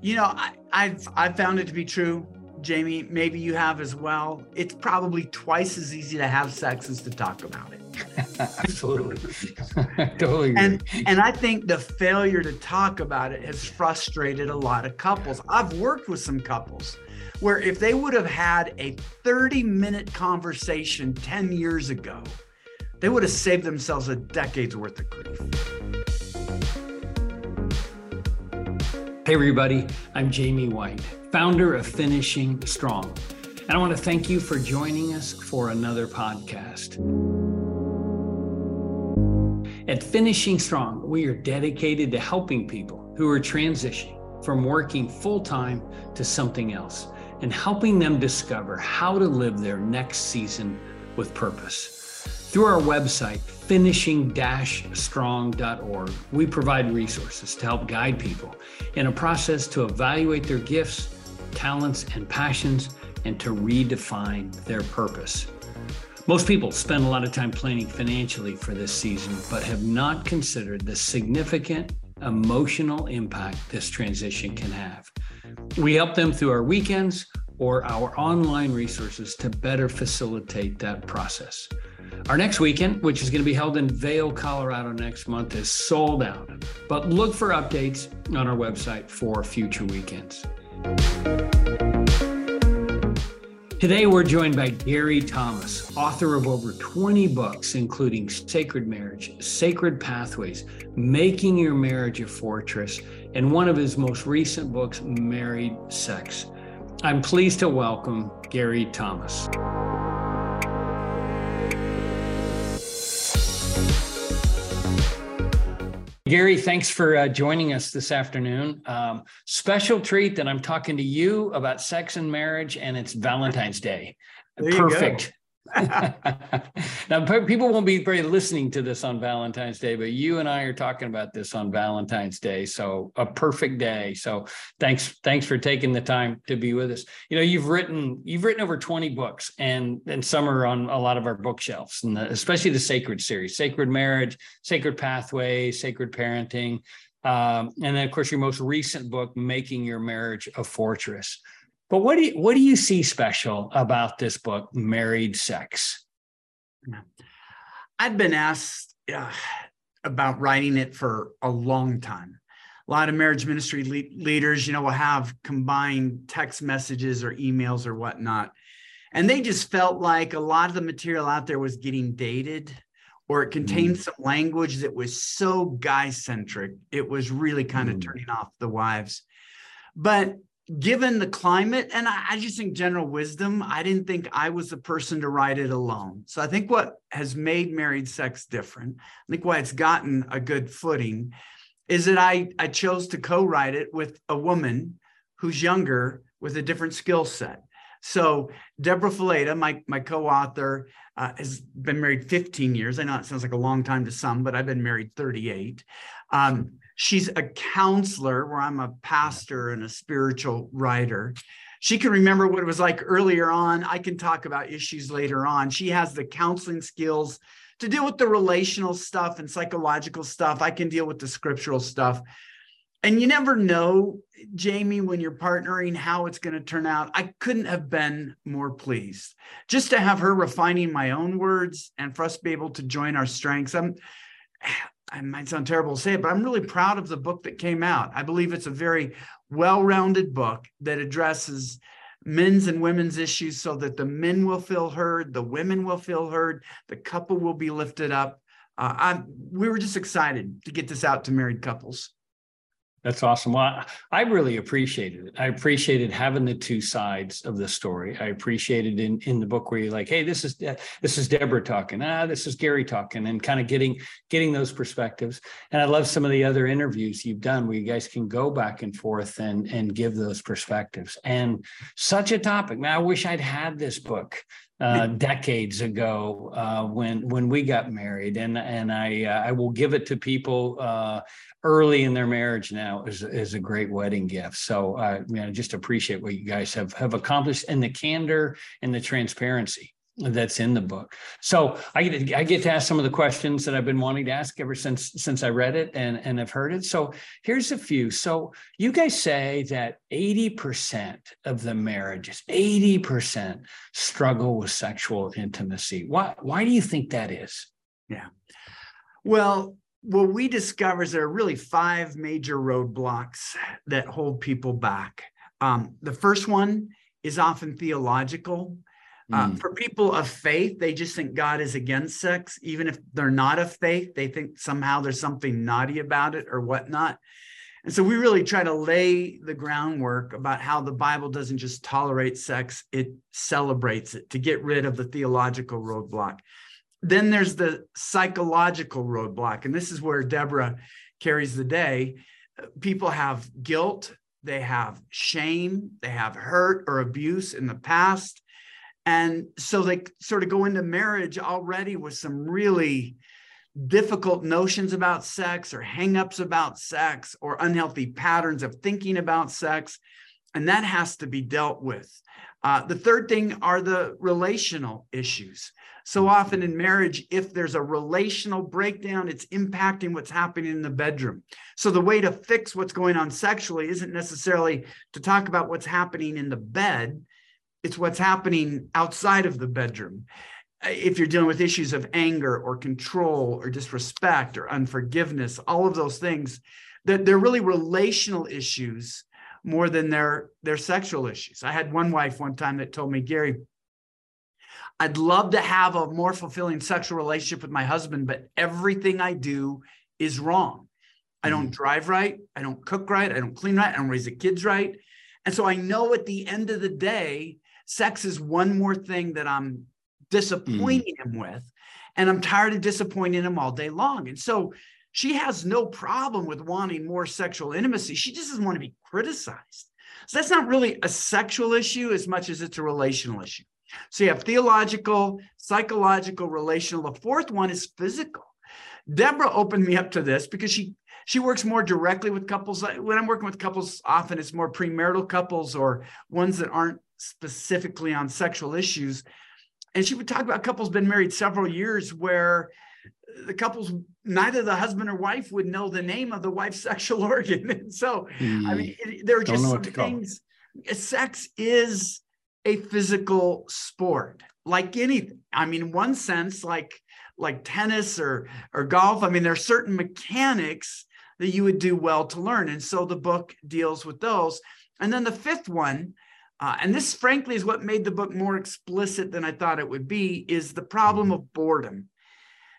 You know, I, I've I've found it to be true, Jamie. Maybe you have as well. It's probably twice as easy to have sex as to talk about it. Absolutely, totally. And and I think the failure to talk about it has frustrated a lot of couples. I've worked with some couples where if they would have had a 30 minute conversation 10 years ago, they would have saved themselves a decade's worth of grief. Hey, everybody, I'm Jamie White, founder of Finishing Strong. And I want to thank you for joining us for another podcast. At Finishing Strong, we are dedicated to helping people who are transitioning from working full time to something else and helping them discover how to live their next season with purpose. Through our website, finishing-strong.org, we provide resources to help guide people in a process to evaluate their gifts, talents, and passions and to redefine their purpose. Most people spend a lot of time planning financially for this season, but have not considered the significant emotional impact this transition can have. We help them through our weekends or our online resources to better facilitate that process. Our next weekend, which is going to be held in Vail, Colorado next month, is sold out. But look for updates on our website for future weekends. Today, we're joined by Gary Thomas, author of over 20 books, including Sacred Marriage, Sacred Pathways, Making Your Marriage a Fortress, and one of his most recent books, Married Sex. I'm pleased to welcome Gary Thomas. Gary, thanks for uh, joining us this afternoon. Um, special treat that I'm talking to you about sex and marriage, and it's Valentine's Day. There Perfect. Now, people won't be very listening to this on Valentine's Day, but you and I are talking about this on Valentine's Day. So a perfect day. So thanks, thanks for taking the time to be with us. You know, you've written you've written over 20 books, and and some are on a lot of our bookshelves, and the, especially the Sacred series, Sacred Marriage, Sacred Pathway, Sacred Parenting. Um, and then, of course, your most recent book, Making Your Marriage a Fortress. But what do you what do you see special about this book, Married Sex? I've been asked uh, about writing it for a long time. A lot of marriage ministry le- leaders, you know, will have combined text messages or emails or whatnot. And they just felt like a lot of the material out there was getting dated or it contained mm. some language that was so guy centric, it was really kind of mm. turning off the wives. But given the climate and I, I, just think general wisdom i didn't think i was the person to write it alone. So i think what has made married sex different i think why it's gotten a good footing is that i i chose to co-write it with a woman who's younger with a different skill set. So deborah fileta my, my co-author uh, has been married 15 years. I know it sounds like a long time to some but i've been married 38 um, She's a counselor where I'm a pastor and a spiritual writer. She can remember what it was like earlier on. I can talk about issues later on. She has the counseling skills to deal with the relational stuff and psychological stuff. I can deal with the scriptural stuff. And you never know, Jamie, when you're partnering, how it's going to turn out. I couldn't have been more pleased just to have her refining my own words and for us to be able to join our strengths. I'm I might sound terrible to say it, but I'm really proud of the book that came out. I believe it's a very well rounded book that addresses men's and women's issues so that the men will feel heard, the women will feel heard, the couple will be lifted up. Uh, we were just excited to get this out to married couples. That's awesome. Well, I really appreciated it. I appreciated having the two sides of the story. I appreciated in in the book where you're like, "Hey, this is this is Deborah talking. Ah, this is Gary talking," and kind of getting getting those perspectives. And I love some of the other interviews you've done where you guys can go back and forth and and give those perspectives. And such a topic. Man, I wish I'd had this book uh, decades ago uh, when when we got married, and and I uh, I will give it to people uh, early in their marriage now is is a great wedding gift. So I mean, I just appreciate what you guys have have accomplished and the candor and the transparency that's in the book. So I get I get to ask some of the questions that I've been wanting to ask ever since since I read it and and have heard it. So here's a few. So you guys say that 80% of the marriages, 80% struggle with sexual intimacy. Why why do you think that is? Yeah. Well, what we discover is there are really five major roadblocks that hold people back. Um, the first one is often theological. Uh, mm. for people of faith, they just think God is against sex. Even if they're not of faith, they think somehow there's something naughty about it or whatnot. And so we really try to lay the groundwork about how the Bible doesn't just tolerate sex, it celebrates it to get rid of the theological roadblock. Then there's the psychological roadblock. And this is where Deborah carries the day. People have guilt, they have shame, they have hurt or abuse in the past. And so they sort of go into marriage already with some really difficult notions about sex or hangups about sex or unhealthy patterns of thinking about sex. And that has to be dealt with. Uh, the third thing are the relational issues. So often in marriage, if there's a relational breakdown, it's impacting what's happening in the bedroom. So the way to fix what's going on sexually isn't necessarily to talk about what's happening in the bed, it's what's happening outside of the bedroom. If you're dealing with issues of anger or control or disrespect or unforgiveness, all of those things, that they're really relational issues more than their their sexual issues. I had one wife one time that told me, Gary, I'd love to have a more fulfilling sexual relationship with my husband, but everything I do is wrong. I don't mm-hmm. drive right. I don't cook right. I don't clean right. I don't raise the kids right. And so I know at the end of the day, sex is one more thing that I'm disappointing mm. him with. And I'm tired of disappointing him all day long. And so she has no problem with wanting more sexual intimacy. She just doesn't want to be criticized. So that's not really a sexual issue as much as it's a relational issue. So you have theological, psychological, relational. The fourth one is physical. Deborah opened me up to this because she she works more directly with couples. When I'm working with couples, often it's more premarital couples or ones that aren't specifically on sexual issues. And she would talk about couples been married several years where the couples neither the husband or wife would know the name of the wife's sexual organ. And so mm. i mean it, there are just some things. Sex is a physical sport like anything. I mean in one sense like like tennis or or golf i mean there are certain mechanics that you would do well to learn. And so the book deals with those. And then the fifth one uh, and this frankly is what made the book more explicit than i thought it would be is the problem of boredom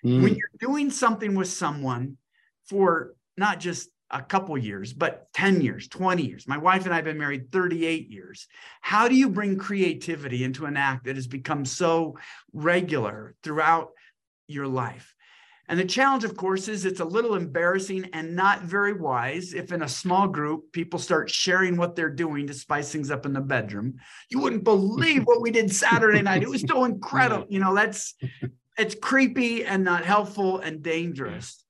mm. when you're doing something with someone for not just a couple years, but 10 years, 20 years. My wife and I have been married 38 years. How do you bring creativity into an act that has become so regular throughout your life? And the challenge, of course, is it's a little embarrassing and not very wise if in a small group people start sharing what they're doing to spice things up in the bedroom. You wouldn't believe what we did Saturday night. It was so incredible. You know, that's it's creepy and not helpful and dangerous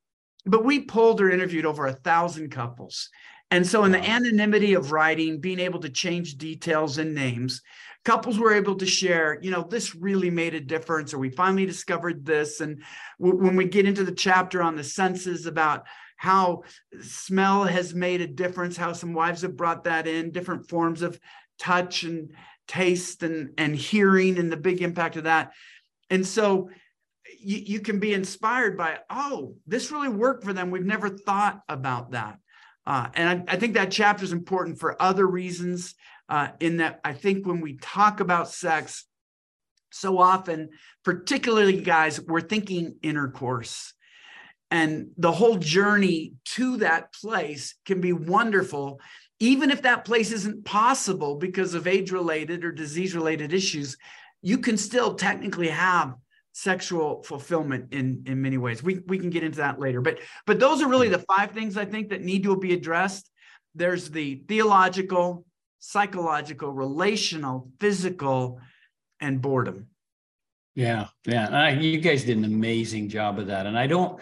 but we polled or interviewed over a thousand couples. And so, in the anonymity of writing, being able to change details and names, couples were able to share, you know, this really made a difference, or we finally discovered this. And w- when we get into the chapter on the senses about how smell has made a difference, how some wives have brought that in, different forms of touch and taste and, and hearing, and the big impact of that. And so, you, you can be inspired by, oh, this really worked for them. We've never thought about that. Uh, and I, I, think that chapter is important for other reasons. Uh, in that, I think when we talk about sex, so often, particularly guys, we're thinking intercourse. And the whole journey to that place can be wonderful, even if that place isn't possible because of age related or disease related issues. You can still technically have sexual fulfillment in in many ways. We we can get into that later. But but those are really the five things i think that need to be addressed. There's the theological psychological relational physical and boredom. Yeah yeah. You guys did an amazing job of that. And i don't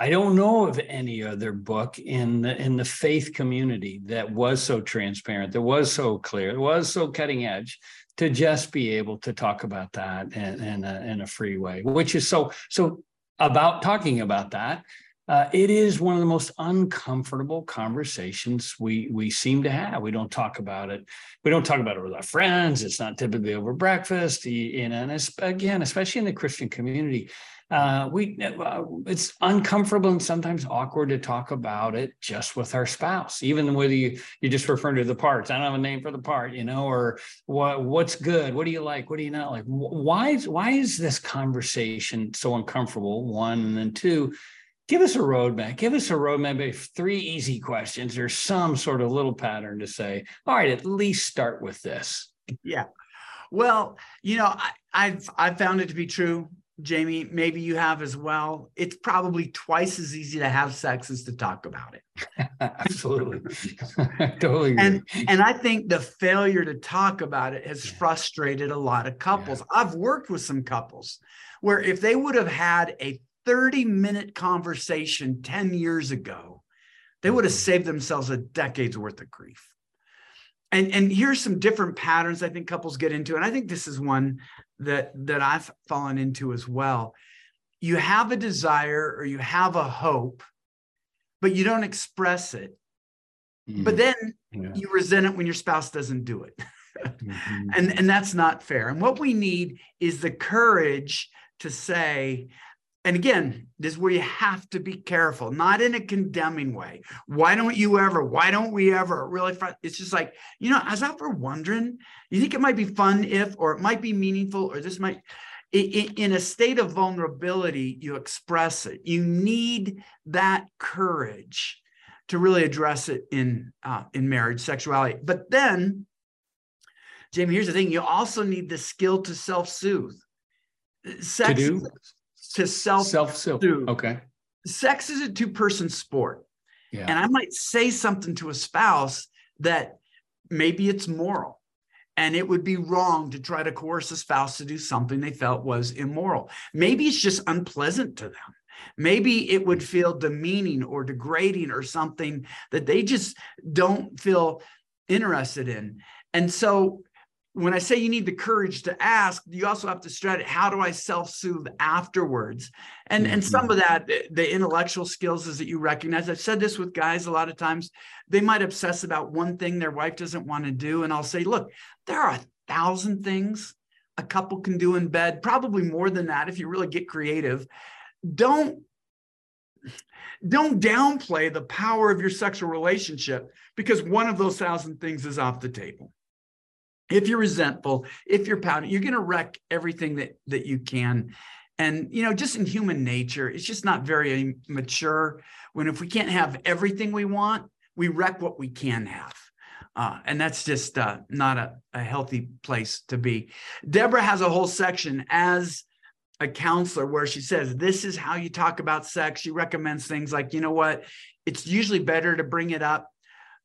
I don't know of any other book in the in the faith community that was so transparent, that was so clear, that was so cutting edge to just be able to talk about that in, in, a, in a free way, which is so so about talking about that. Uh, it is one of the most uncomfortable conversations we we seem to have. We don't talk about it. We don't talk about it with our friends. It's not typically over breakfast. You know, and again, especially in the Christian community, uh, we uh, it's uncomfortable and sometimes awkward to talk about it just with our spouse, even whether you you just referring to the parts. I don't have a name for the part, you know, or what what's good, what do you like, what do you not like? Why is why is this conversation so uncomfortable? One and then two. Give us a roadmap. Give us a roadmap of three easy questions or some sort of little pattern to say, all right, at least start with this. Yeah. Well, you know, I, I've I've found it to be true Jamie, maybe you have as well. It's probably twice as easy to have sex as to talk about it. Absolutely. totally agree. And and I think the failure to talk about it has yeah. frustrated a lot of couples. Yeah. I've worked with some couples where if they would have had a 30 minute conversation 10 years ago, they would have mm-hmm. saved themselves a decade's worth of grief and and here's some different patterns i think couples get into and i think this is one that that i've fallen into as well you have a desire or you have a hope but you don't express it mm-hmm. but then yeah. you resent it when your spouse doesn't do it mm-hmm. and and that's not fair and what we need is the courage to say and again, this is where you have to be careful, not in a condemning way. Why don't you ever? Why don't we ever? Really, fun. it's just like, you know, as I was ever wondering, you think it might be fun if, or it might be meaningful, or this might, in a state of vulnerability, you express it. You need that courage to really address it in uh, in marriage, sexuality. But then, Jamie, here's the thing: you also need the skill to self-soothe. Sex, to do? To self self soothe. Okay. Sex is a two person sport. Yeah. And I might say something to a spouse that maybe it's moral. And it would be wrong to try to coerce a spouse to do something they felt was immoral. Maybe it's just unpleasant to them. Maybe it would feel demeaning or degrading or something that they just don't feel interested in. And so when I say you need the courage to ask, you also have to strategize. How do I self-soothe afterwards? And mm-hmm. and some of that, the intellectual skills is that you recognize. I've said this with guys a lot of times. They might obsess about one thing their wife doesn't want to do, and I'll say, look, there are a thousand things a couple can do in bed, probably more than that if you really get creative. Don't don't downplay the power of your sexual relationship because one of those thousand things is off the table if you're resentful if you're pouting you're going to wreck everything that that you can. And you know just in human nature it's just not very mature when if we can't have everything we want we wreck what we can have. Uh, and that's just uh, not a, a healthy place to be. Deborah has a whole section as a counselor where she says this is how you talk about sex. She recommends things like you know what? It's usually better to bring it up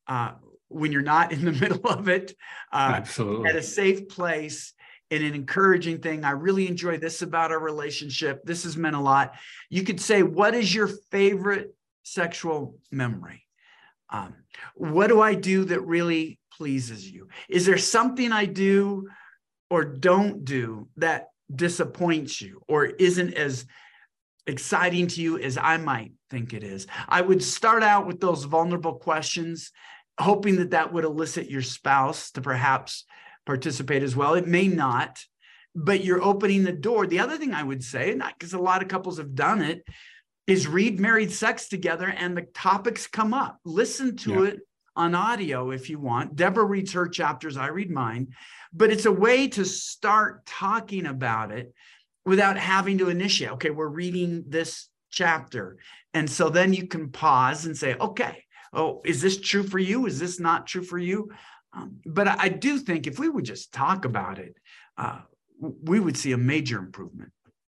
uh, when you're not in the middle of it uh, Absolutely. at a safe place and an encouraging thing. I really enjoy this about our relationship. This has meant a lot. You could say, What is your favorite sexual memory? Um, what do I do that really pleases you? Is there something I do or don't do that disappoints you or isn't as exciting to you as I might think it is? I would start out with those vulnerable questions hoping that that would elicit your spouse to perhaps participate as well. It may not, but you're opening the door. The other thing I would say, and not because a lot of couples have done it, is read married sex together and the topics come up. Listen to yeah. it on audio if you want. Deborah reads her chapters, I read mine, but it's a way to start talking about it without having to initiate. Okay, we're reading this chapter. And so then you can pause and say, okay, oh, is this true for you? Is this not true for you? Um, but I, do think if we would just talk about it, uh, we would see a major improvement.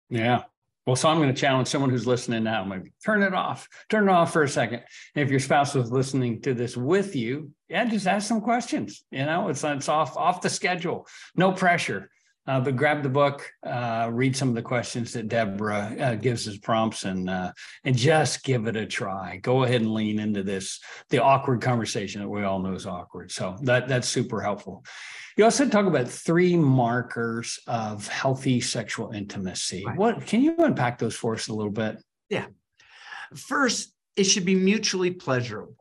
Yeah. Well, so I'm going to challenge someone who's listening now. Maybe turn it off. Turn it off for a second. if your spouse was listening to this with you, yeah, just ask some questions. You know, it's it's off off the schedule. No pressure. Uh, but grab the book, uh, read some of the questions that Deborah uh, gives as prompts, and uh, and just give it a try. Go ahead and lean into this the awkward conversation that we all know is awkward. So that that's super helpful. You also talk about three markers of healthy sexual intimacy. Right. What can you unpack those for us a little bit? Yeah. First, it should be mutually pleasurable.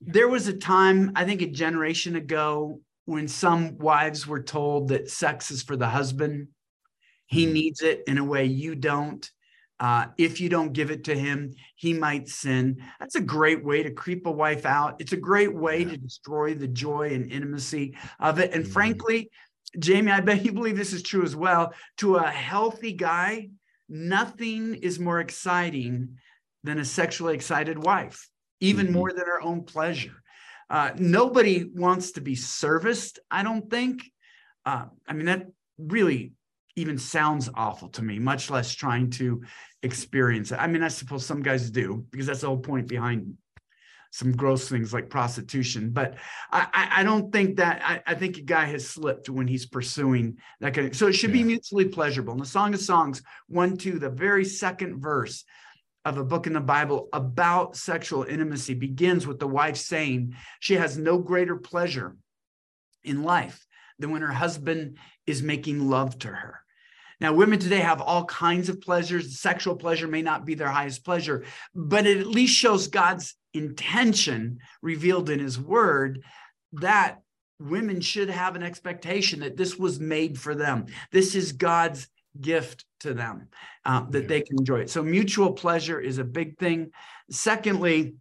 There was a time, I think a generation ago, when some wives were told that sex is for the husband, he mm-hmm. needs it in a way you don't. Uh, if you don't give it to him, he might sin. That's a great way to creep a wife out. It's a great way yeah. to destroy the joy and intimacy of it. And mm-hmm. frankly, Jamie, I bet you believe this is true as well. To a healthy guy, nothing is more exciting than a sexually excited wife, even mm-hmm. more than her own pleasure. Uh, nobody wants to be serviced, I don't think. Uh, I mean, that really even sounds awful to me, much less trying to experience it. I mean, I suppose some guys do, because that's the whole point behind some gross things like prostitution. But I, I, don't think that I, I, think a guy has slipped when he's pursuing that kind of so it should yeah. be mutually pleasurable. In the Song of Songs, one, two, the very second verse of a book in the Bible about sexual intimacy begins with the wife saying she has no greater pleasure in life than when her husband is making love to her. Now, women today have all kinds of pleasures. Sexual pleasure may not be their highest pleasure, but it at least shows God's intention revealed in his word that women should have an expectation that this was made for them. This is God's gift to them uh, that yeah. they can enjoy it. So mutual pleasure is a big thing. Secondly,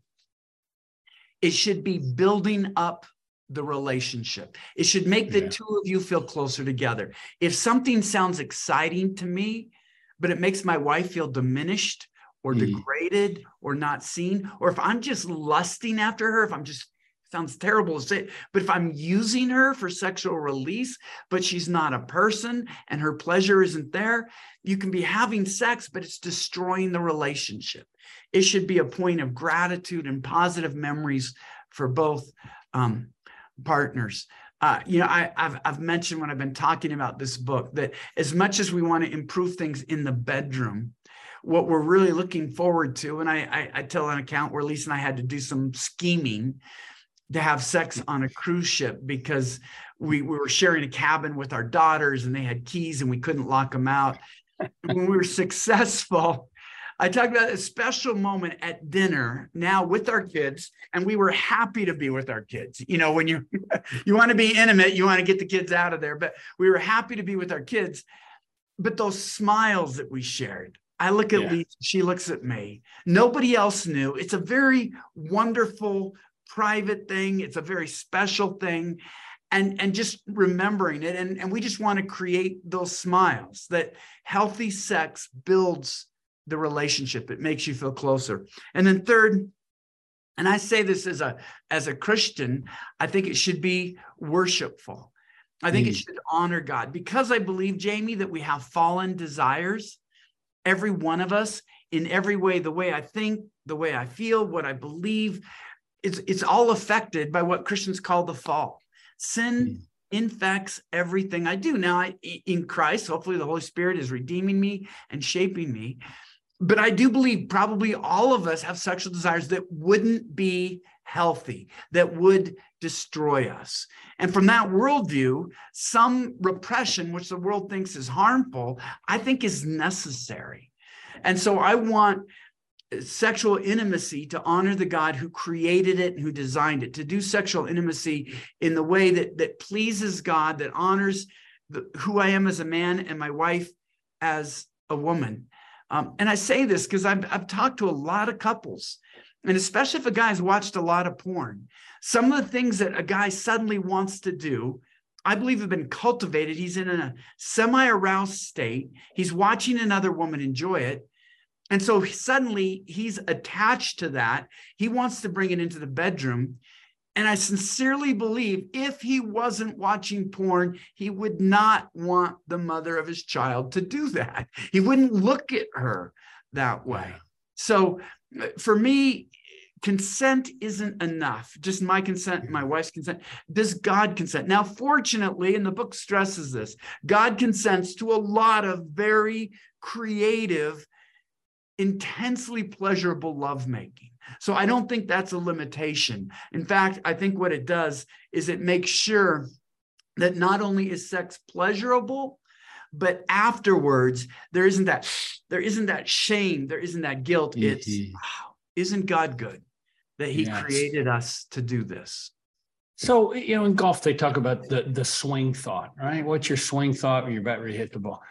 it should be building up the relationship. It should make the yeah. two of you feel closer together. If something sounds exciting to me, but it makes my wife feel diminished or mm. degraded or not seen, or if I'm just lusting after her, if I'm just sounds terrible to say, but if I'm using her for sexual release, but she's not a person and her pleasure isn't there, you can be having sex, but it's destroying the relationship. It should be a point of gratitude and positive memories for both um, partners. Uh, you know, I, have I've mentioned when I've been talking about this book that as much as we want to improve things in the bedroom, what we're really looking forward to, and I, I, I tell an account where Lisa and I had to do some scheming to have sex on a cruise ship because we, we were sharing a cabin with our daughters and they had keys and we couldn't lock them out. when we were successful, I talked about a special moment at dinner now with our kids, and we were happy to be with our kids. You know, when you you want to be intimate, you want to get the kids out of there, but we were happy to be with our kids. But those smiles that we shared, I look at yeah. Lisa, she looks at me. Nobody else knew. It's a very wonderful private thing. It's a very special thing. And, and just remembering it. And, and we just want to create those smiles that healthy sex builds the relationship. It makes you feel closer. And then third, and I say this as a as a Christian, I think it should be worshipful. I think mm. it should honor God because I believe, Jamie, that we have fallen desires. Every one of us, in every way, the way I think, the way I feel, what I believe, it's it's all affected by what Christians call the fall. Sin mm. infects everything I do. Now, I, in Christ, hopefully the Holy Spirit is redeeming me and shaping me. But I do believe probably all of us have sexual desires that wouldn't be healthy, that would destroy us. And from that worldview, some repression, which the world thinks is harmful, I think is necessary. And so I want sexual intimacy to honor the God who created it and who designed it, to do sexual intimacy in the way that, that pleases God, that honors the, who I am as a man and my wife as a woman. Um, and I say this because I've, I've talked to a lot of couples, and especially if a guy's watched a lot of porn, some of the things that a guy suddenly wants to do, I believe have been cultivated. He's in a semi aroused state, he's watching another woman enjoy it. And so suddenly he's attached to that. He wants to bring it into the bedroom. And I sincerely believe if he wasn't watching porn, he would not want the mother of his child to do that. He wouldn't look at her that way. So uh, for me, consent isn't enough. Just my consent, my wife's consent. Does God consent? Now, fortunately, and the book stresses this, God consents to a lot of very creative, intensely pleasurable lovemaking. So I don't think that's a limitation. In fact, I think what it does is it makes sure that not only is sex pleasurable, but afterwards there isn't that there isn't that shame, there isn't that guilt. Mm-hmm. It's wow, isn't God good that He yes. created us to do this? So you know, in golf they talk about the the swing thought, right? What's your swing thought when you're about to hit the ball?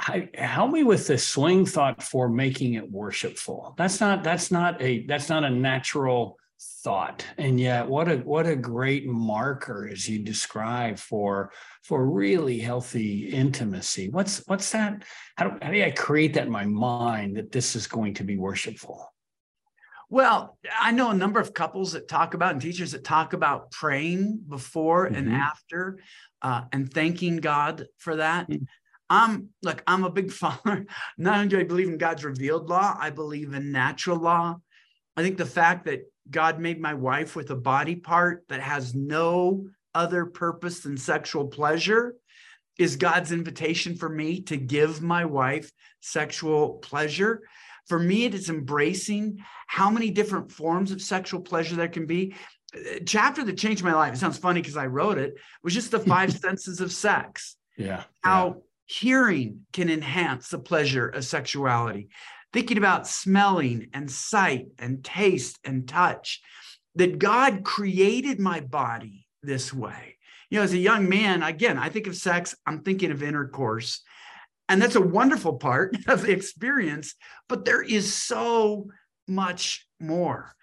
I, help me with the swing thought for making it worshipful. That's not that's not a that's not a natural thought, and yet what a what a great marker as you describe for for really healthy intimacy. What's what's that? How do, how do I create that in my mind that this is going to be worshipful? Well, I know a number of couples that talk about and teachers that talk about praying before mm-hmm. and after uh, and thanking God for that. Mm-hmm. I'm look, I'm a big follower. Not only do I believe in God's revealed law, I believe in natural law. I think the fact that God made my wife with a body part that has no other purpose than sexual pleasure is God's invitation for me to give my wife sexual pleasure. For me, it is embracing how many different forms of sexual pleasure there can be. chapter that changed my life, it sounds funny because I wrote it, was just the five senses of sex. Yeah. How hearing can enhance the pleasure of sexuality. Thinking about smelling and sight and taste and touch, that God created my body this way. You know, as a young man, again, I think of sex, I'm thinking of intercourse. And that's a wonderful part of the experience, but there is so much more.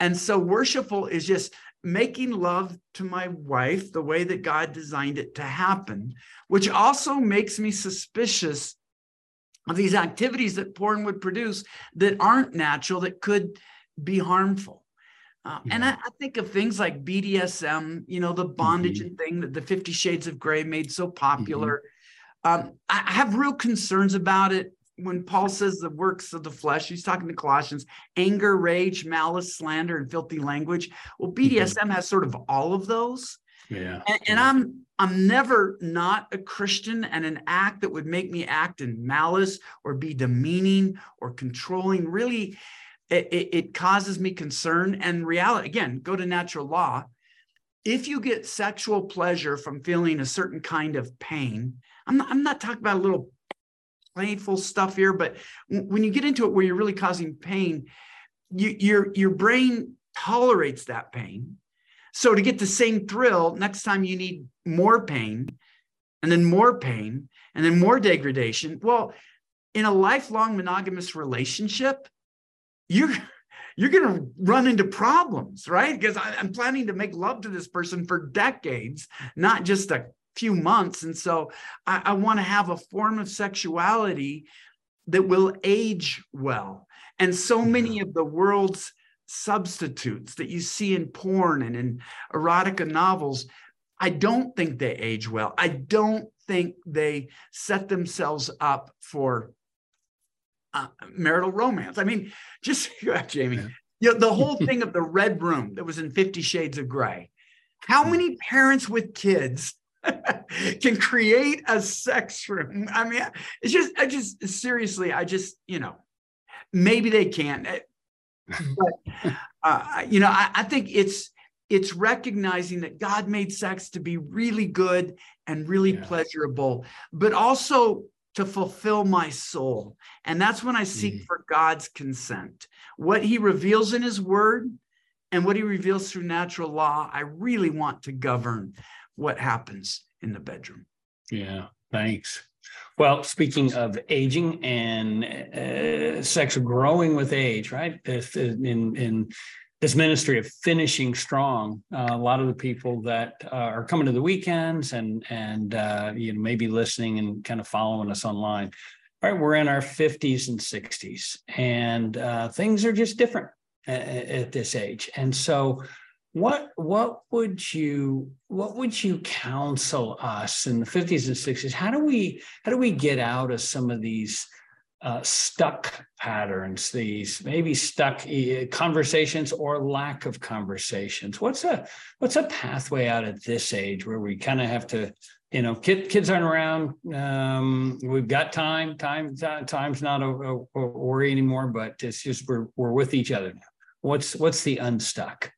And so worshipful is just making love to my wife the way that God designed it to happen, which also makes me suspicious of these activities that porn would produce that aren't natural, that could be harmful. Uh, yeah. And I, I, think of things like BDSM, you know, the bondage mm-hmm. and thing that the Fifty Shades of Grey made so popular. Mm-hmm. Um, I have real concerns about it when Paul says the works of the flesh, he's talking to Colossians, anger, rage, malice, slander, and filthy language. Well, BDSM mm-hmm. has sort of all of those. Yeah. And, and, I'm I'm never not a Christian, and an act that would make me act in malice or be demeaning or controlling really it, it, it causes me concern. And reality, again, go to natural law. If you get sexual pleasure from feeling a certain kind of pain, I'm not, I'm not talking about a little playful stuff here, but when you get into it where you're really causing pain, you, your your brain tolerates that pain. So to get the same thrill, next time you need more pain, and then more pain, and then more degradation. Well, in a lifelong monogamous relationship, you're you're going to run into problems, right? Because I'm planning to make love to this person for decades, not just a few months. And so I, I want to have a form of sexuality that will age well. And so many of the world's substitutes that you see in porn and in erotica novels, I don't think they age well. I don't think they set themselves up for uh, marital romance. I mean, just Jamie, yeah. you know, the whole thing of the red room that was in Fifty Shades of Grey. How hmm. many parents with kids can create a sex room. I mean, it's just, I just seriously, I just, you know, maybe they can, eh, but uh, you know, I, I think it's it's recognizing that God made sex to be really good and really yeah. pleasurable, but also to fulfill my soul. And that's when I seek mm-hmm. for God's consent. What he reveals in his word and what he reveals through natural law, I really want to govern what happens in the bedroom. Yeah, thanks. Well, speaking of aging and uh, sex growing with age, right? If in in this ministry of finishing strong, uh, a lot of the people that uh, are coming to the weekends and and uh, you know maybe listening and kind of following us online, right? We're in our fifties and sixties, and uh, things are just different at, at this age, and so what what would you what would you counsel us in the 50s and 60s? How do we how do we get out of some of these uh, stuck patterns, these maybe stuck conversations or lack of conversations. What's a what's a pathway out at this age where we kind of have to, you know, kid, kids aren't around. Um, we've got time. Time time's not a, a, a worry anymore, but it's just we're we're with each other now. What's what's the unstuck?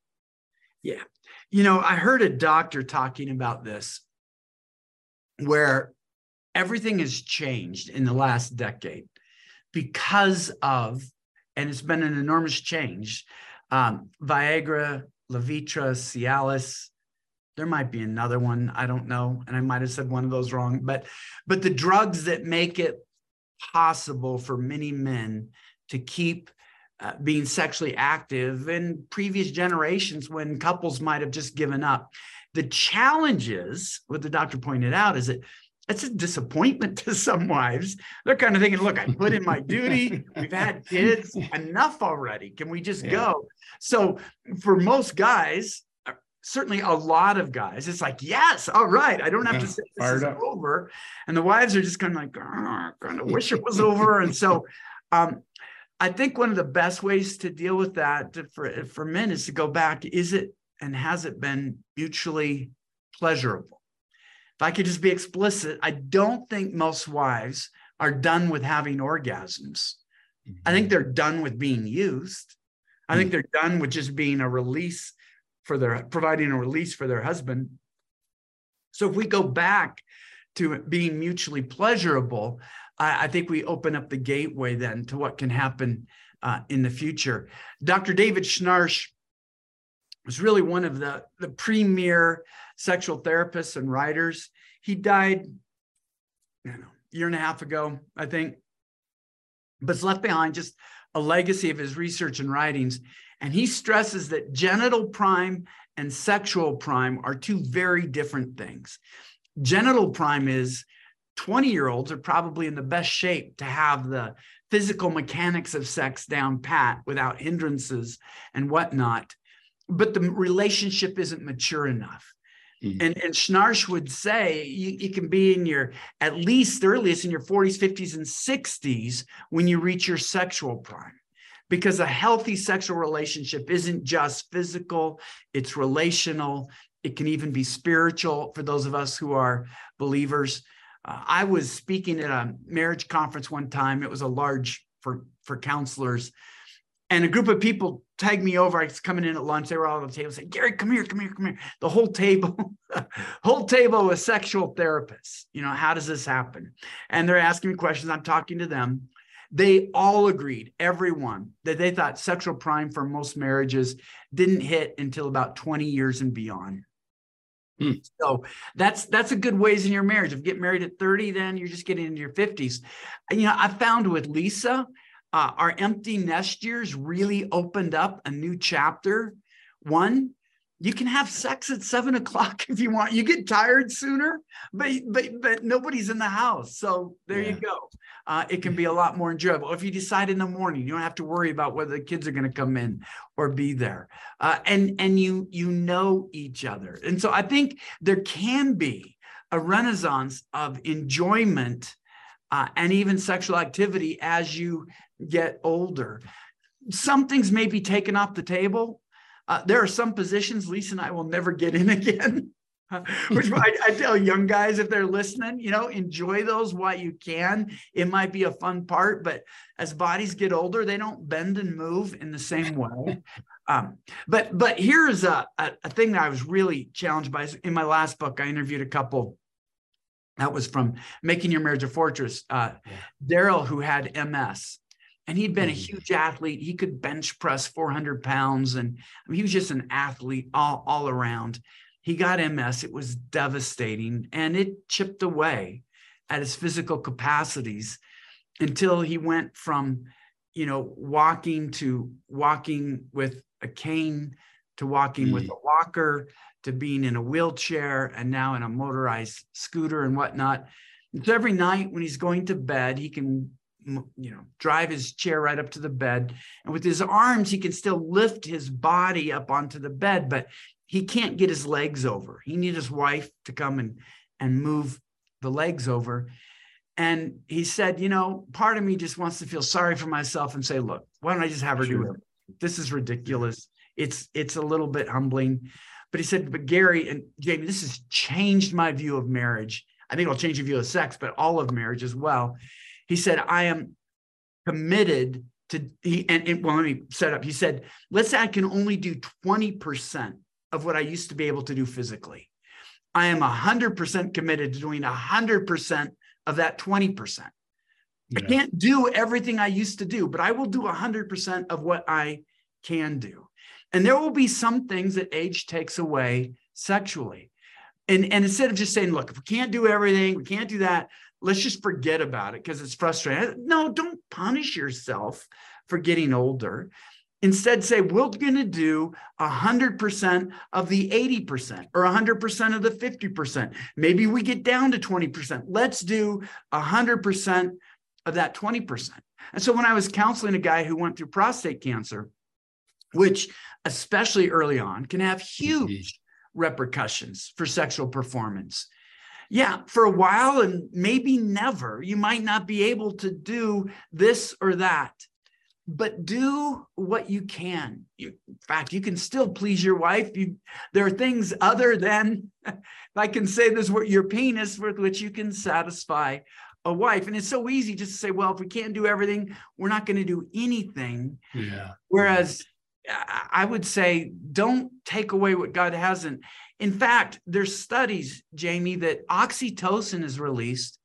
Yeah, you know, I heard a doctor talking about this, where everything has changed in the last decade because of, and it's been an enormous change, um, Viagra, Levitra, Cialis. There might be another one, I don't know, and I might have said one of those wrong, but but the drugs that make it possible for many men to keep uh, being sexually active in previous generations when couples might have just given up. The challenges, what the doctor pointed out, is that it's a disappointment to some wives. They're kind of thinking, look, I put in my duty. We've had kids enough already. Can we just yeah. go? So for most guys, uh, certainly a lot of guys, it's like, yes, all right. I don't have yeah, to say this is up. over. And the wives are just kind of like, kind of wish it was over. And so um, I think one of the best ways to deal with that for, for men is to go back. Is it and has it been mutually pleasurable? if I could just be explicit, I don't think most wives are done with having orgasms. Mm-hmm. I think mm-hmm. they're done with being used. I mm-hmm. think they're done with just being a release for their providing a release for their husband. So if we go back to being mutually pleasurable, I, I think we open up the gateway then to what can happen uh, in the future. Dr. David Schnarch was really one of the, the premier sexual therapists and writers. He died, I know, year and a half ago, I think, but it's left behind just a legacy of his research and writings. And he stresses that genital prime and sexual prime are two very different things. Genital prime is 20 year olds are probably in the best shape to have the physical mechanics of sex down pat without hindrances and whatnot. But the relationship isn't mature enough. Mm-hmm. And, and Schnarch would say you, you, can be in your at least earliest in your 40s, 50s, and 60s when you reach your sexual prime. Because a healthy sexual relationship isn't just physical, it's relational. It can even be spiritual for those of us who are believers. Uh, I was speaking at a marriage conference one time. It was a large for, for counselors and a group of people tagged me over. I was coming in at lunch. They were all at the table saying, Gary, come here, come here, come here. The whole table, whole table with sexual therapists. You know, how does this happen? And they're asking me questions. I'm talking to them. They all agreed, everyone, that they thought sexual prime for most marriages didn't hit until about 20 years and beyond. Hmm. So that's that's a good ways in your marriage. If you get married at 30, then you're just getting into your 50s. You know, I found with Lisa, uh, our empty nest years really opened up a new chapter. One, you can have sex at seven o'clock if you want. You get tired sooner, but but but nobody's in the house, so there yeah. you go. Uh, it can be a lot more enjoyable if you decide in the morning. You don't have to worry about whether the kids are going to come in or be there, uh, and and you you know each other, and so I think there can be a renaissance of enjoyment uh, and even sexual activity as you get older. Some things may be taken off the table. Uh, there are some positions Lisa and I will never get in again. Which I, I, tell young guys if they're listening, you know, enjoy those while you can. It might be a fun part, but as bodies get older, they don't bend and move in the same way. Um, but but here's a, a, a thing that I was really challenged by. In my last book, I interviewed a couple that was from Making Your Marriage a Fortress. Uh, yeah. Daryl, who had MS, and he'd been a mm-hmm. huge athlete. He could bench press 400 pounds, and I mean, he was just an athlete all, all around. He got MS. It was devastating, and it chipped away at his physical capacities until he went from, you know, walking to walking with a cane to walking mm. with a walker to being in a wheelchair and now in a motorized scooter and whatnot. And so every night when he's going to bed, he can you know drive his chair right up to the bed and with his arms he can still lift his body up onto the bed but he can't get his legs over he needs his wife to come and and move the legs over And he said, you know, part of me just wants to feel sorry for myself and say, look, why don't I just have her sure. do it? This is ridiculous. It's it's a little bit humbling. But he said, but Gary and Jamie, this has changed my view of marriage. I think it'll change your view of sex, but all of marriage as well. He said, I am committed to he and, and well, let me set up. He said, let's say I can only do 20% of what I used to be able to do physically. I am 100% committed to doing 100% of that 20%. Yeah. I can't do everything I used to do, but I will do 100% of what I can do. And there will be some things that age takes away sexually. And, and instead of just saying, look, if we can't do everything, we can't do that, let's just forget about it because it's frustrating. No, don't punish yourself for getting older. Instead, say, we're going to do 100% of the 80% or 100% of the 50%. Maybe we get down to 20%. Let's do 100% of that 20%. And so when I was counseling a guy who went through prostate cancer, which especially early on can have huge repercussions for sexual performance. Yeah, for a while and maybe never, you might not be able to do this or that but do what you can. You, in fact, you can still please your wife. You, there are things other than, if I can say this, your penis with which you can satisfy a wife. And it's so easy just to say, well, if we can't do everything, we're not going to do anything. Yeah. Whereas I would say, don't take away what God hasn't. In fact, there's studies, Jamie, that oxytocin is released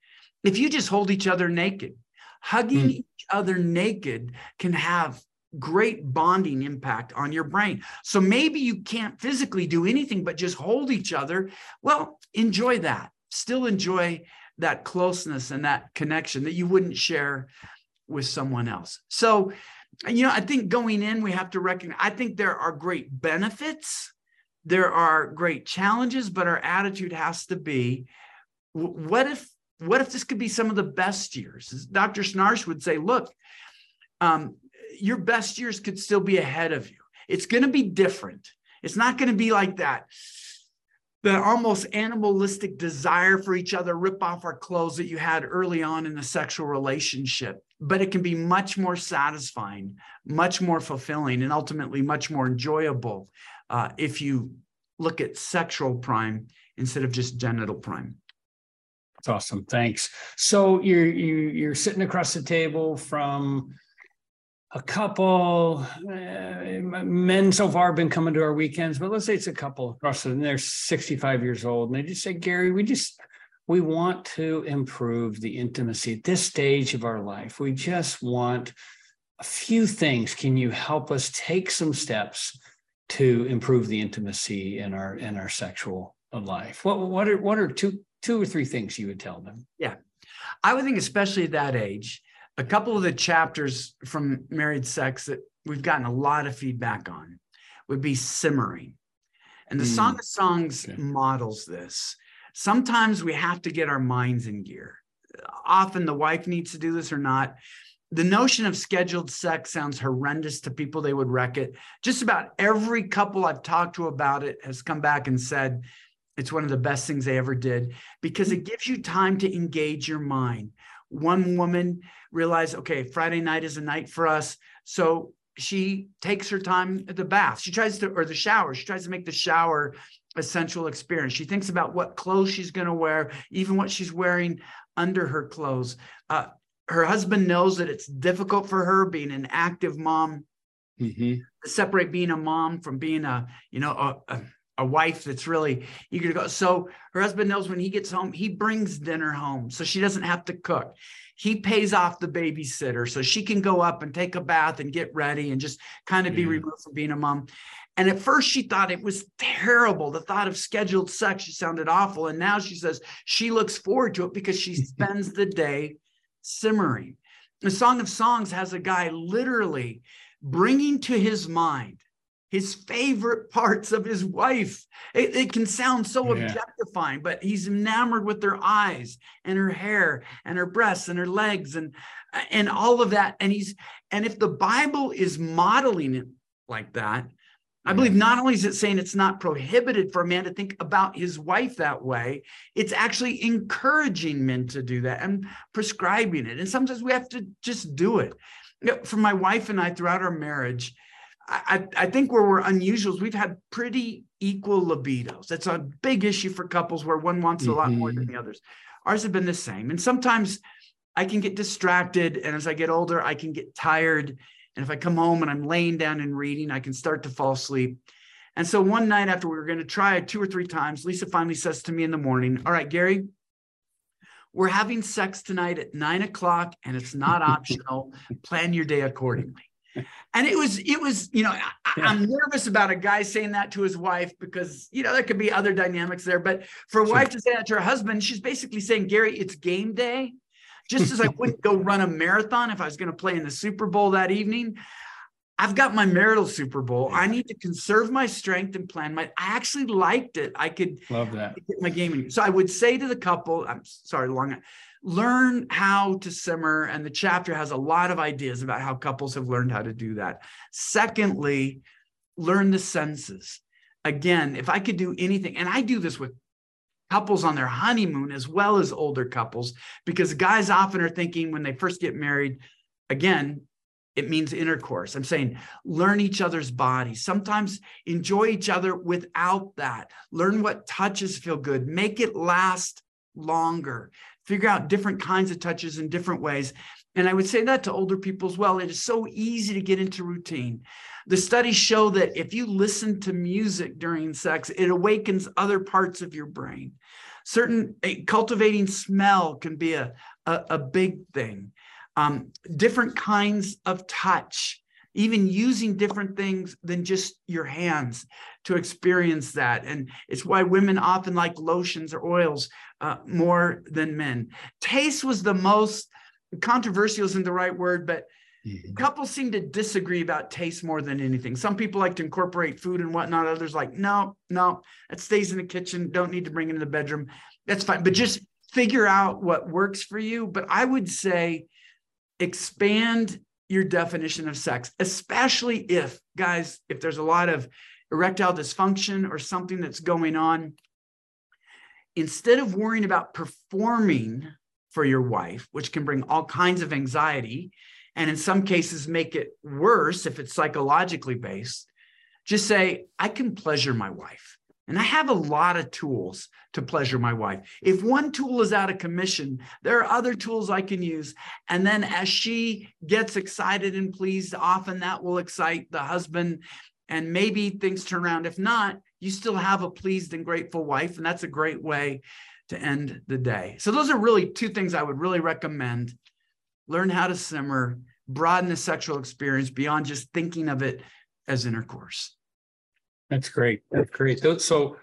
if you just hold each other naked. Hugging mm other naked can have great bonding impact on your brain. So maybe you can't physically do anything but just hold each other. Well, enjoy that. Still enjoy that closeness and that connection that you wouldn't share with someone else. So, you know, I think going in, we have to recognize, I think there are great benefits, there are great challenges, but our attitude has to be what if what if this could be some of the best years? Dr. Schnarch would say, look, um, your best years could still be ahead of you. It's going to be different. It's not going to be like that. The almost animalistic desire for each other, rip off our clothes that you had early on in the sexual relationship. But it can be much more satisfying, much more fulfilling, and ultimately much more enjoyable uh, if you look at sexual prime instead of just genital prime. That's awesome. Thanks. So you're you, are you are sitting across the table from a couple uh, men so far have been coming to our weekends, but let's say it's a couple across and they're 65 years old, and they just say, Gary, we just we want to improve the intimacy at this stage of our life. We just want a few things. Can you help us take some steps to improve the intimacy in our in our sexual life? What what are what are two two or three things you would tell them? Yeah. I would think, especially at that age, a couple of the chapters from married sex that we've gotten a lot of feedback on would be simmering. And the mm. Song of Songs okay. models this. Sometimes we have to get our minds in gear. Often the wife needs to do this or not. The notion of scheduled sex sounds horrendous to people. They would wreck it. Just about every couple I've talked to about it has come back and said it's one of the best things they ever did because it gives you time to engage your mind. One woman realized, okay, Friday night is a night for us. So she takes her time at the bath. She tries to, or the shower, she tries to make the shower a sensual experience. She thinks about what clothes she's going to wear, even what she's wearing under her clothes. Uh, her husband knows that it's difficult for her being an active mom mm-hmm. to separate being a mom from being a, you know, a, a a wife that's really eager to go. So her husband knows when he gets home, he brings dinner home so she doesn't have to cook. He pays off the babysitter so she can go up and take a bath and get ready and just kind of be mm-hmm. removed from being a mom. And at first she thought it was terrible. The thought of scheduled sex, she sounded awful. And now she says she looks forward to it because she spends the day simmering. The Song of Songs has a guy literally bringing to his mind his favorite parts of his wife. It, it can sound so yeah. objectifying, but he's enamored with her eyes and her hair and her breasts and her legs and and all of that. And he's and if the Bible is modeling it like that, I believe not only is it saying it's not prohibited for a man to think about his wife that way, it's actually encouraging men to do that and prescribing it. And sometimes we have to just do it. You know, for my wife and I, throughout our marriage, I, I think where we're unusual is we've had pretty equal libidos. That's a big issue for couples where one wants a lot more than Mhm. the others. Ours have been the same. And sometimes I can get distracted. And as I get older, I can get tired. And if I come home and I'm laying down and reading, I can start to fall asleep. And so one night after we were going to try it two or three times, Lisa finally says to me in the morning, All right, Gary, we're having sex tonight at nine o'clock and it's not optional. Plan your day accordingly. And it was, it was, you know, I, I'm nervous about a guy saying that to his wife because, you know, there could be other dynamics there. But for a Sure. wife to say that to her husband, she's basically saying, Gary, it's game day. Just as I wouldn't go run a marathon if I was going to play in the Super Bowl that evening, I've got my marital Super Bowl. I need to conserve my strength and plan my. I actually liked it. I could Love that. get my gaming. So I would say to the couple, I'm sorry, long, learn how to simmer. And the chapter has a lot of ideas about how couples have learned how to do that. Secondly, learn the senses. Again, if I could do anything, and I do this with couples on their honeymoon as well as older couples, because guys often are thinking when they first get married, again, it means intercourse. I'm saying learn each other's bodies. Sometimes enjoy each other without that. Learn what touches feel good. Make it last longer. Figure out different kinds of touches in different ways. And I would say that to older people as well. It is so easy to get into routine. The studies show that if you listen to music during sex, it awakens other parts of your brain. Certain cultivating smell can be a, a, a big thing. Um, different kinds of touch, even using different things than just your hands to experience that. And it's why women often like lotions or oils uh, more than men. Taste was the most controversial, isn't the right word, but Mhm. couples seem to disagree about taste more than anything. Some people like to incorporate food and whatnot. Others like, no, no, it stays in the kitchen. Don't need to bring it in the bedroom. That's fine. But just figure out what works for you. But I would say expand your definition of sex, especially if, guys, if there's a lot of erectile dysfunction or something that's going on. Instead of worrying about performing for your wife, which can bring all kinds of anxiety, and in some cases make it worse if it's psychologically based, just say, I can pleasure my wife. And I have a lot of tools to pleasure my wife. If one tool is out of commission, there are other tools I can use. And then as she gets excited and pleased, often that will excite the husband. And maybe things turn around. If not, you still have a pleased and grateful wife. And that's a great way to end the day. So, those are really two things I would really recommend learn how to simmer, broaden the sexual experience beyond just thinking of it as intercourse. That's great. That's great. So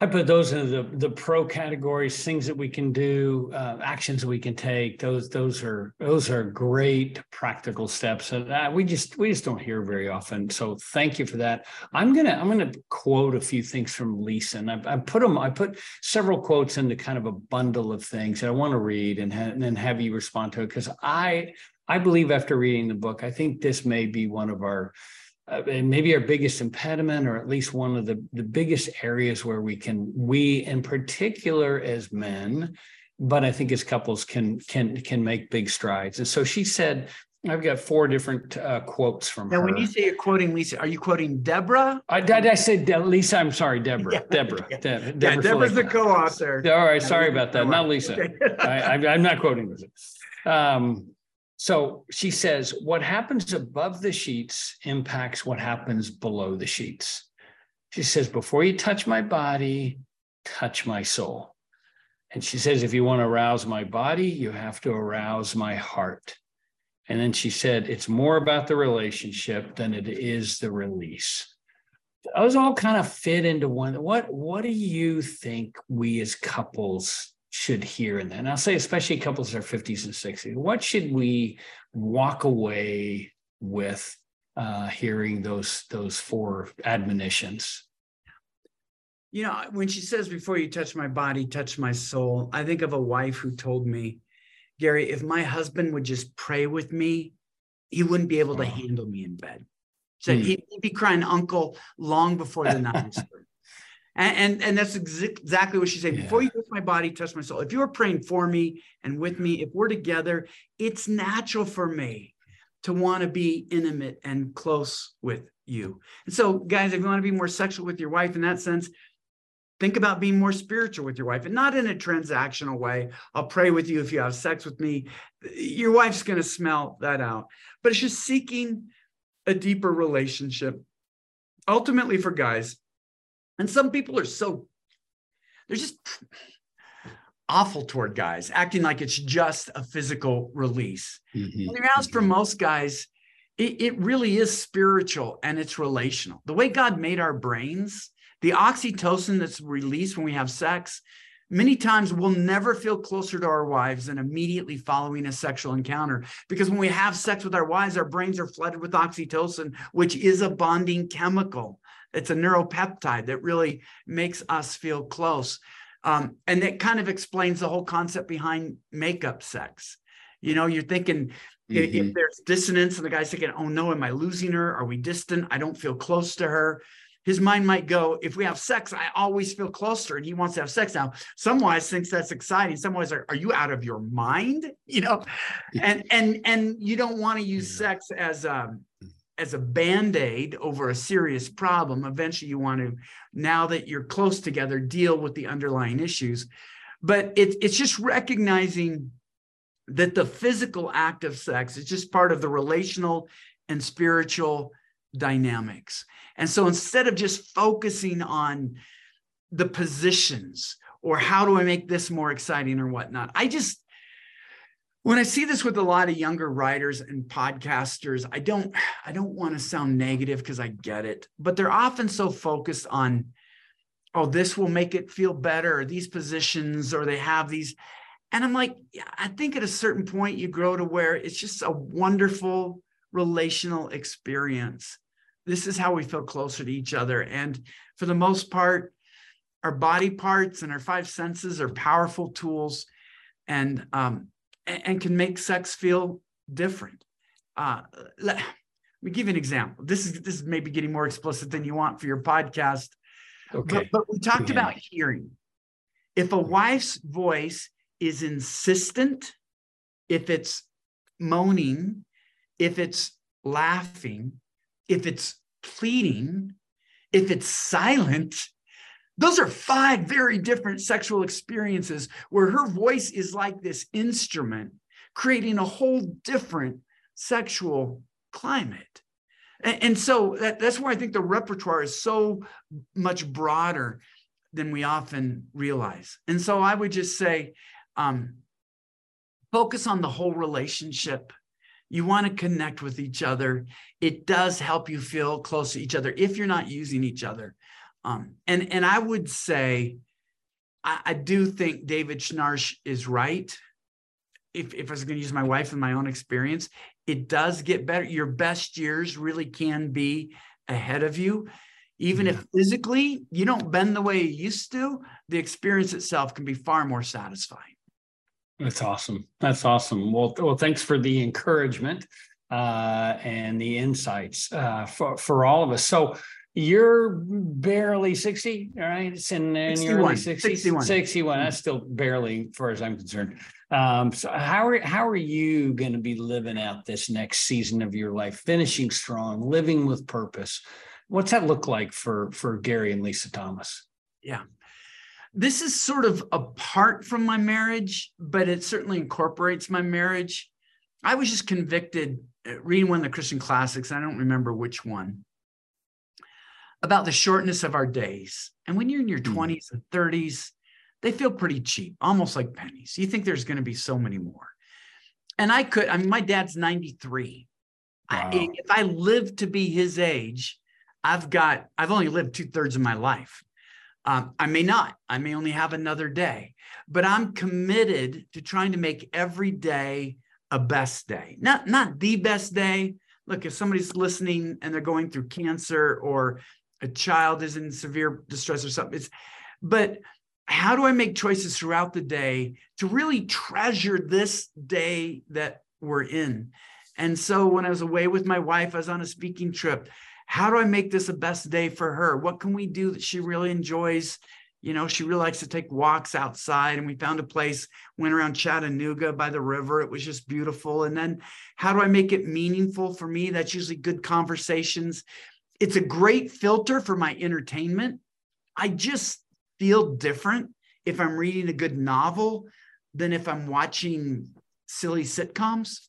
I put those in the, the pro categories, things that we can do, uh, actions we can take. Those, those are, those are great practical steps and uh, we just, we just don't hear very often. So thank you for that. I'm gonna, I'm gonna quote a few things from Lisa and I've, I put them, I put several quotes into kind of a bundle of things that I want to read and, ha- and then have you respond to it. Cause I, I believe after reading the book, I think this may be one of our uh, and maybe our biggest impediment, or at least one of the, the biggest areas where we can, we in particular as men, but I think as couples can can can make big strides. And so she said, I've got four different uh, quotes from Now, her. when you say you're quoting Lisa, are you quoting Debra? I did I say De- Lisa? I'm sorry, Debra. Yeah, Debra. yeah. De- Yeah, Debra Debra's the co-author. All right, sorry about that. Not. Lisa. I, I'm not quoting Lisa. Um, so she says, what happens above the sheets impacts what happens below the sheets. She says, before you touch my body, touch my soul. And she says, if you want to arouse my body, you have to arouse my heart. And then she said, it's more about the relationship than it is the release. Those all kind of fit into one. What what do you think we as couples should hear in that? And I'll say, especially couples in their 50s and 60s, what should we walk away with uh, hearing those those four admonitions? You know, when she says, before you touch my body, touch my soul, I think of a wife who told me, Gary, if my husband would just pray with me, he wouldn't be able to Wow. handle me in bed. So mm. he'd, be crying uncle long before the night And, and, and that's ex- exactly what she said. Yeah. Before you touch my body, touch my soul. If you are praying for me and with me, if we're together, it's natural for me to want to be intimate and close with you. And so, guys, if you want to be more sexual with your wife in that sense, think about being more spiritual with your wife and not in a transactional way. I'll pray with you if you have sex with me. Your wife's going to smell that out. But it's just seeking a deeper relationship. Ultimately, for guys, and some people are so, they're just awful toward guys, acting like it's just a physical release. Mm-hmm. Whereas for mm-hmm. most guys, it, it really is spiritual and it's relational. The way God made our brains, the oxytocin that's released when we have sex, many times we'll never feel closer to our wives than immediately following a sexual encounter. Because when we have sex with our wives, our brains are flooded with oxytocin, which is a bonding chemical. It's a neuropeptide that really makes us feel close. Um, and that kind of explains the whole concept behind makeup sex. You know, you're thinking mm-hmm. if, there's dissonance and the guy's thinking, oh no, am I losing her? Are we distant? I don't feel close to her. His mind might go, if we have sex, I always feel closer, and he wants to have sex now. Some wives thinks that's exciting. Some wives are, are you out of your mind? You know, and and and you don't want to use sex as um as a band-aid over a serious problem eventually you want to now that you're close together deal with the underlying issues. But it, it's just recognizing that the physical act of sex is just part of the relational and spiritual dynamics. And so instead of just focusing on the positions or how do i make this more exciting or whatnot i just when I see this with a lot of younger writers and podcasters, I don't I don't want to sound negative because I get it, but they're often so focused on oh this will make it feel better these positions or they have these and I'm like I think at a certain point you grow to where it's just a wonderful relational experience. This is how we feel closer to each other and for the most part our body parts and our five senses are powerful tools and um, and, can make sex feel different. Uh, let, let, me give you an example. This is this is maybe getting more explicit than you want for your podcast. Okay. But, but we talked yeah. about hearing. If a wife's voice is insistent, if it's moaning, if it's laughing, if it's pleading, if it's silent, those are five very different sexual experiences where her voice is like this instrument, creating a whole different sexual climate. And, and so that, that's where I think the repertoire is so much broader than we often realize. And so I would just say, um, focus on the whole relationship. You want to connect with each other. It does help you feel close to each other if you're not using each other. Um, and and I would say, I, I do think David Schnarch is right. If if I was going to use my wife and my own experience, it does get better. Your best years really can be ahead of you. Even yeah. if physically you don't bend the way you used to, the experience itself can be far more satisfying. That's awesome. That's awesome. Well, well, thanks for the encouragement uh, and the insights uh, for for all of us. So, you're barely 60, all right? It's in, in your early 60s. 61. 61. That's still barely, as far as I'm concerned. Um, so how are how are you going to be living out this next season of your life, finishing strong, living with purpose? What's that look like for for Gary and Lisa Thomas? Yeah. This is sort of apart from my marriage, but it certainly incorporates my marriage. I was just convicted uh, reading one of the Christian classics. I don't remember which one about the shortness of our days. And when you're in your 20s hmm. and 30s, they feel pretty cheap, almost like pennies. You think there's going to be so many more. And I could, I mean, my dad's 93. Wow. I, if I live to be his age, I've got, I've only lived two thirds of my life. Um, I may not, I may only have another day, but I'm committed to trying to make every day a best day. Not, not the best day. Look, if somebody's listening and they're going through cancer or a child is in severe distress or something. It's, but how do I make choices throughout the day to really treasure this day that we're in? And so when I was away with my wife, I was on a speaking trip. how do I make this a best day for her? What can we do that she really enjoys? You know, she really likes to take walks outside, and we found a place, went around Chattanooga by the river. It was just beautiful. And then, how do I make it meaningful for me? That's usually good conversations. It's a great filter for my entertainment. I just feel different if I'm reading a good novel than if I'm watching silly sitcoms.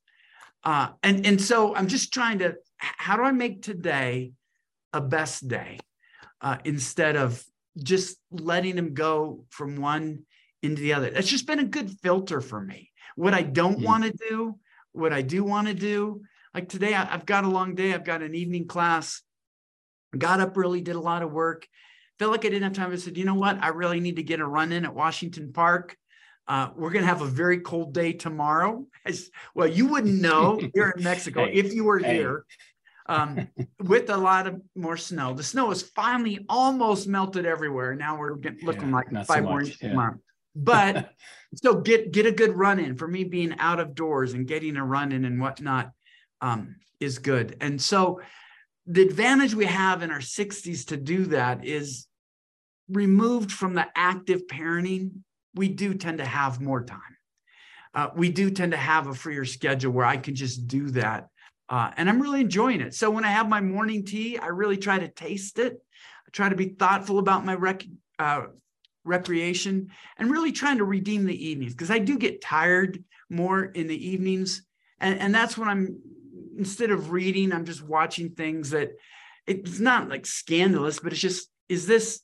Uh, and, and so I'm just trying to, how do I make today a best day uh, instead of just letting them go from one into the other? It's just been a good filter for me. What I don't mm-hmm. want to do, what I do want to do. Like today, I've got a long day. I've got an evening class. Got up early, did a lot of work. Felt like I didn't have time. I said, you know what? I really need to get a run in at Washington Park. Uh, we're going to have a very cold day tomorrow. As, well, you wouldn't know here in Mexico hey, if you were hey. here um, with a lot of more snow. The snow is finally almost melted everywhere. Now we're getting, looking yeah, like five so more inches yeah. tomorrow. But so get get a good run in. For me, being out of doors and getting a run in and whatnot um, is good. And so the advantage we have in our 60s to do that is removed from the active parenting we do tend to have more time. Uh, we do tend to have a freer schedule where I can just do that. Uh, and I'm really enjoying it. So when I have my morning tea, I really try to taste it. I try to be thoughtful about my rec- uh, recreation and really trying to redeem the evenings because I do get tired more in the evenings. And, and that's when I'm, instead of reading, I'm just watching things that it's not like scandalous, but it's just, is this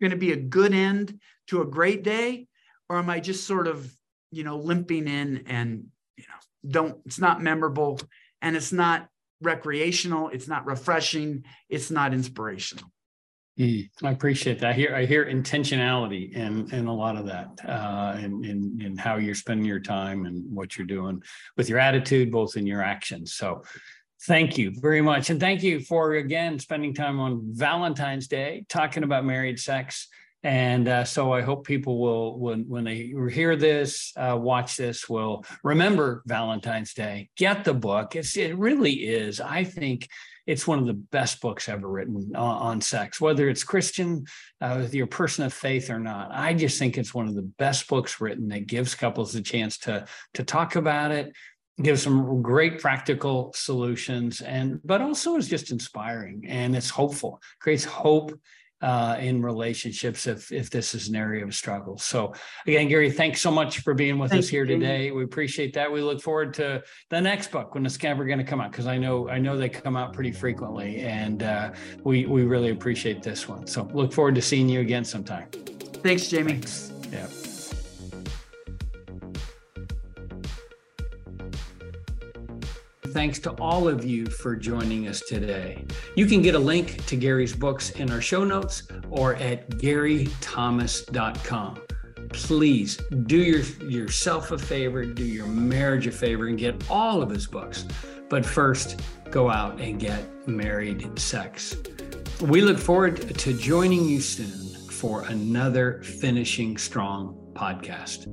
going to be a good end to a great day? or am I just sort of, you know, limping in and, you know, don't, it's not memorable and it's not recreational, it's not refreshing, it's not inspirational. Mm, I appreciate that. I hear I hear intentionality and and a lot of that, uh, in, in in how you're spending your time and what you're doing with your attitude, both in your actions. So, thank you very much, and thank you for again spending time on Valentine's Day talking about married sex. And uh, so I hope people will, when, when they hear this, uh, watch this, will remember Valentine's Day. Get the book. It's, it really is. I think it's one of the best books ever written on, on sex, whether it's Christian, uh, with your person of faith or not. I just think it's one of the best books written that gives couples a chance to, to talk about it, gives some great practical solutions and but also is just inspiring and it's hopeful creates hope uh, in relationships if if this is an area of struggle. So again, Gary, thanks so much for being with Thanks, us here today. We appreciate that. We look forward to the next book when it's ever going to come out because I know I know they come out pretty frequently, and uh, we we really appreciate this one. So look forward to seeing you again sometime. Thanks, Jamie. Thanks. Yeah. Thanks to all of you for joining us today. You can get a link to Gary's books in our show notes or at garythomas.com. Please do your, yourself a favor, do your marriage a favor, and get all of his books. But first, go out and get married sex. We look forward to joining you soon for another Finishing Strong podcast.